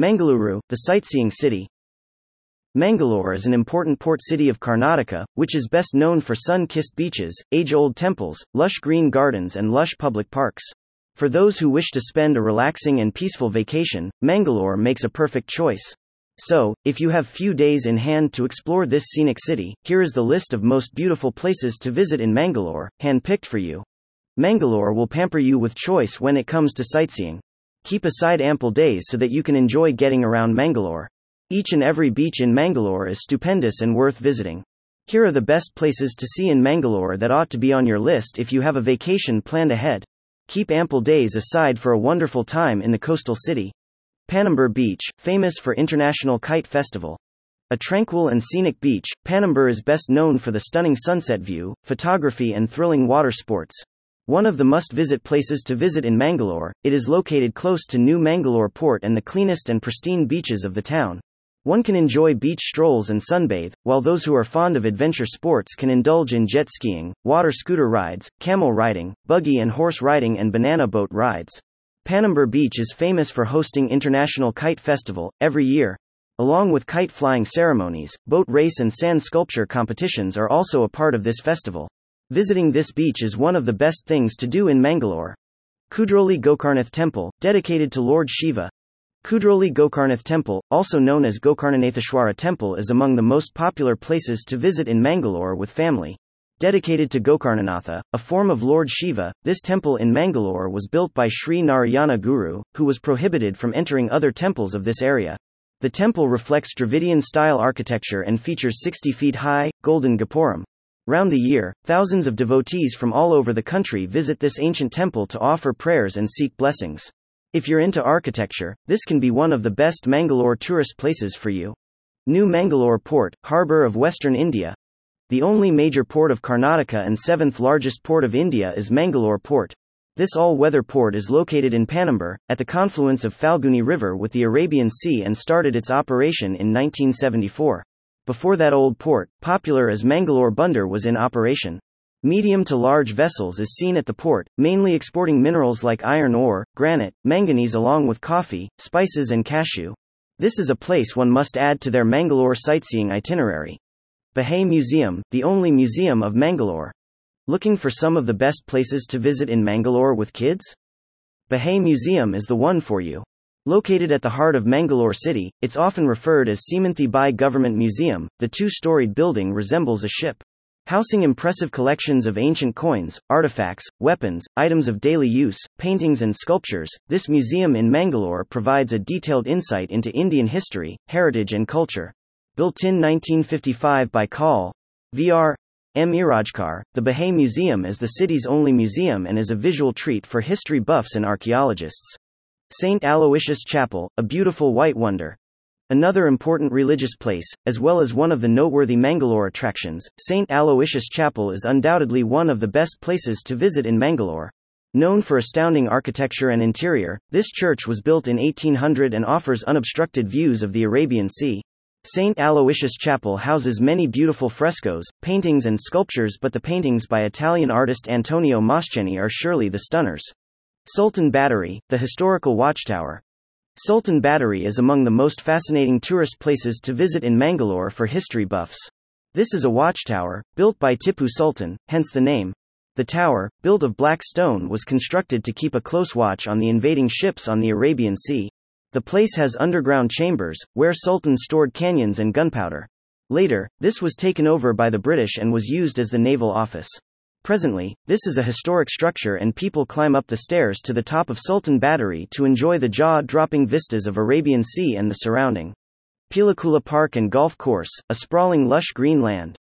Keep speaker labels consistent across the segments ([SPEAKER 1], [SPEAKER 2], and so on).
[SPEAKER 1] Mangaluru, the sightseeing city. Mangalore is an important port city of Karnataka, which is best known for sun kissed beaches, age old temples, lush green gardens, and lush public parks. For those who wish to spend a relaxing and peaceful vacation, Mangalore makes a perfect choice. So, if you have few days in hand to explore this scenic city, here is the list of most beautiful places to visit in Mangalore, hand-picked for you. Mangalore will pamper you with choice when it comes to sightseeing. Keep aside ample days so that you can enjoy getting around Mangalore. Each and every beach in Mangalore is stupendous and worth visiting. Here are the best places to see in Mangalore that ought to be on your list if you have a vacation planned ahead. Keep ample days aside for a wonderful time in the coastal city. Panambur Beach, famous for International Kite Festival. A tranquil and scenic beach, Panambur is best known for the stunning sunset view, photography, and thrilling water sports. One of the must visit places to visit in Mangalore, it is located close to New Mangalore Port and the cleanest and pristine beaches of the town. One can enjoy beach strolls and sunbathe, while those who are fond of adventure sports can indulge in jet skiing, water scooter rides, camel riding, buggy and horse riding, and banana boat rides. Panambur Beach is famous for hosting International Kite Festival every year. Along with kite flying ceremonies, boat race and sand sculpture competitions are also a part of this festival. Visiting this beach is one of the best things to do in Mangalore. Kudroli Gokarnath Temple, dedicated to Lord Shiva, Kudroli Gokarnath Temple, also known as Gokarnanatheshwara Temple, is among the most popular places to visit in Mangalore with family. Dedicated to Gokarnanatha, a form of Lord Shiva, this temple in Mangalore was built by Sri Narayana Guru, who was prohibited from entering other temples of this area. The temple reflects Dravidian style architecture and features 60 feet high, golden Gopuram. Round the year, thousands of devotees from all over the country visit this ancient temple to offer prayers and seek blessings. If you're into architecture, this can be one of the best Mangalore tourist places for you. New Mangalore Port, harbour of Western India. The only major port of Karnataka and seventh largest port of India is Mangalore Port. This all weather port is located in Panambur, at the confluence of Falguni River with the Arabian Sea and started its operation in 1974. Before that old port, popular as Mangalore Bunder was in operation. Medium to large vessels is seen at the port, mainly exporting minerals like iron ore, granite, manganese along with coffee, spices and cashew. This is a place one must add to their Mangalore sightseeing itinerary. Bahai Museum, the only museum of Mangalore. Looking for some of the best places to visit in Mangalore with kids? Bahai Museum is the one for you. Located at the heart of Mangalore city, it's often referred as Seemanthi Bai Government Museum. The two storied building resembles a ship. Housing impressive collections of ancient coins, artifacts, weapons, items of daily use, paintings, and sculptures, this museum in Mangalore provides a detailed insight into Indian history, heritage, and culture. Built in 1955 by Col. V.R. Mirajkar, the Bahai Museum is the city's only museum and is a visual treat for history buffs and archaeologists. St. Aloysius Chapel, a beautiful white wonder, Another important religious place, as well as one of the noteworthy Mangalore attractions, St. Aloysius Chapel is undoubtedly one of the best places to visit in Mangalore. Known for astounding architecture and interior, this church was built in 1800 and offers unobstructed views of the Arabian Sea. St. Aloysius Chapel houses many beautiful frescoes, paintings, and sculptures, but the paintings by Italian artist Antonio Moscheni are surely the stunners. Sultan Battery, the historical watchtower, Sultan Battery is among the most fascinating tourist places to visit in Mangalore for history buffs. This is a watchtower, built by Tipu Sultan, hence the name. The tower, built of black stone, was constructed to keep a close watch on the invading ships on the Arabian Sea. The place has underground chambers, where Sultan stored cannons and gunpowder. Later, this was taken over by the British and was used as the naval office. Presently, this is a historic structure and people climb up the stairs to the top of Sultan Battery to enjoy the jaw-dropping vistas of Arabian Sea and the surrounding. Pilikula Park and Golf Course, a sprawling lush green land.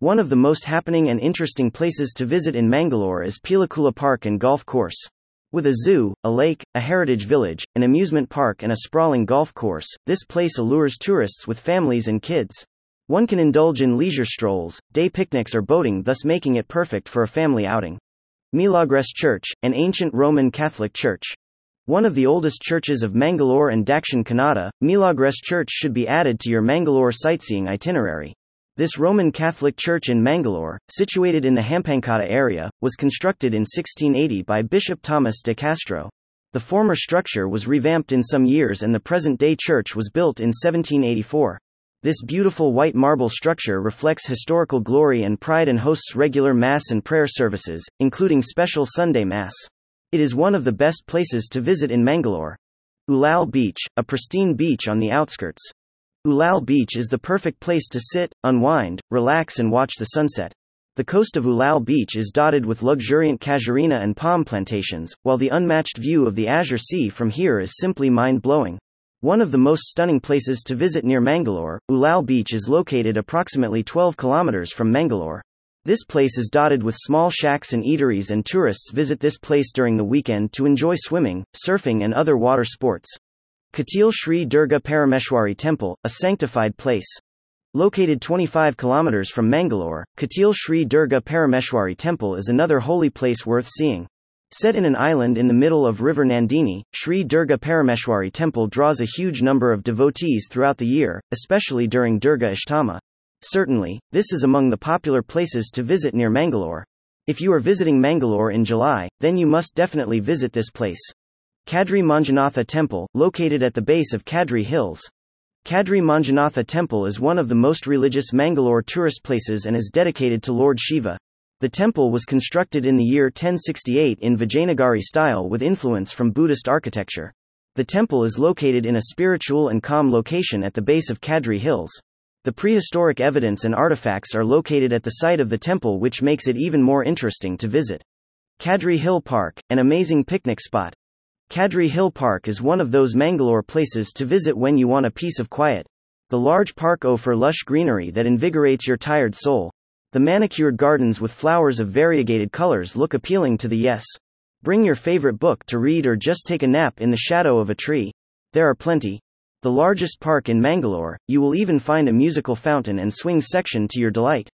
[SPEAKER 1] One of the most happening and interesting places to visit in Mangalore is Pilikula Park and Golf Course. With a zoo, a lake, a heritage village, an amusement park, and a sprawling golf course, this place allures tourists with families and kids. One can indulge in leisure strolls, day picnics, or boating, thus making it perfect for a family outing. Milagres Church, an ancient Roman Catholic church. One of the oldest churches of Mangalore and Dakshin Kannada, Milagres Church should be added to your Mangalore sightseeing itinerary. This Roman Catholic church in Mangalore, situated in the Hampankatta area, was constructed in 1680 by Bishop Thomas de Castro. The former structure was revamped in some years and the present day church was built in 1784. This beautiful white marble structure reflects historical glory and pride and hosts regular Mass and prayer services, including special Sunday Mass. It is one of the best places to visit in Mangalore. Ulal Beach, a pristine beach on the outskirts. Ulal Beach is the perfect place to sit, unwind, relax, and watch the sunset. The coast of Ulal Beach is dotted with luxuriant casuarina and palm plantations, while the unmatched view of the Azure Sea from here is simply mind blowing. One of the most stunning places to visit near Mangalore, Ulal Beach is located approximately 12 kilometers from Mangalore. This place is dotted with small shacks and eateries, and tourists visit this place during the weekend to enjoy swimming, surfing, and other water sports. Katil Sri Durga Parameshwari Temple, a sanctified place. Located 25 kilometers from Mangalore, Katil Sri Durga Parameshwari Temple is another holy place worth seeing. Set in an island in the middle of River Nandini, Sri Durga Parameshwari temple draws a huge number of devotees throughout the year, especially during Durga Ashtama. Certainly, this is among the popular places to visit near Mangalore. If you are visiting Mangalore in July, then you must definitely visit this place. Kadri Manjunatha Temple, located at the base of Kadri Hills. Kadri Manjunatha Temple is one of the most religious Mangalore tourist places and is dedicated to Lord Shiva. The temple was constructed in the year 1068 in Vijayanagari style with influence from Buddhist architecture. The temple is located in a spiritual and calm location at the base of Kadri Hills. The prehistoric evidence and artifacts are located at the site of the temple, which makes it even more interesting to visit. Kadri Hill Park, an amazing picnic spot. Kadri Hill Park is one of those Mangalore places to visit when you want a piece of quiet. The large park offers lush greenery that invigorates your tired soul. The manicured gardens with flowers of variegated colors look appealing to the yes. Bring your favorite book to read or just take a nap in the shadow of a tree. There are plenty. The largest park in Mangalore, you will even find a musical fountain and swing section to your delight.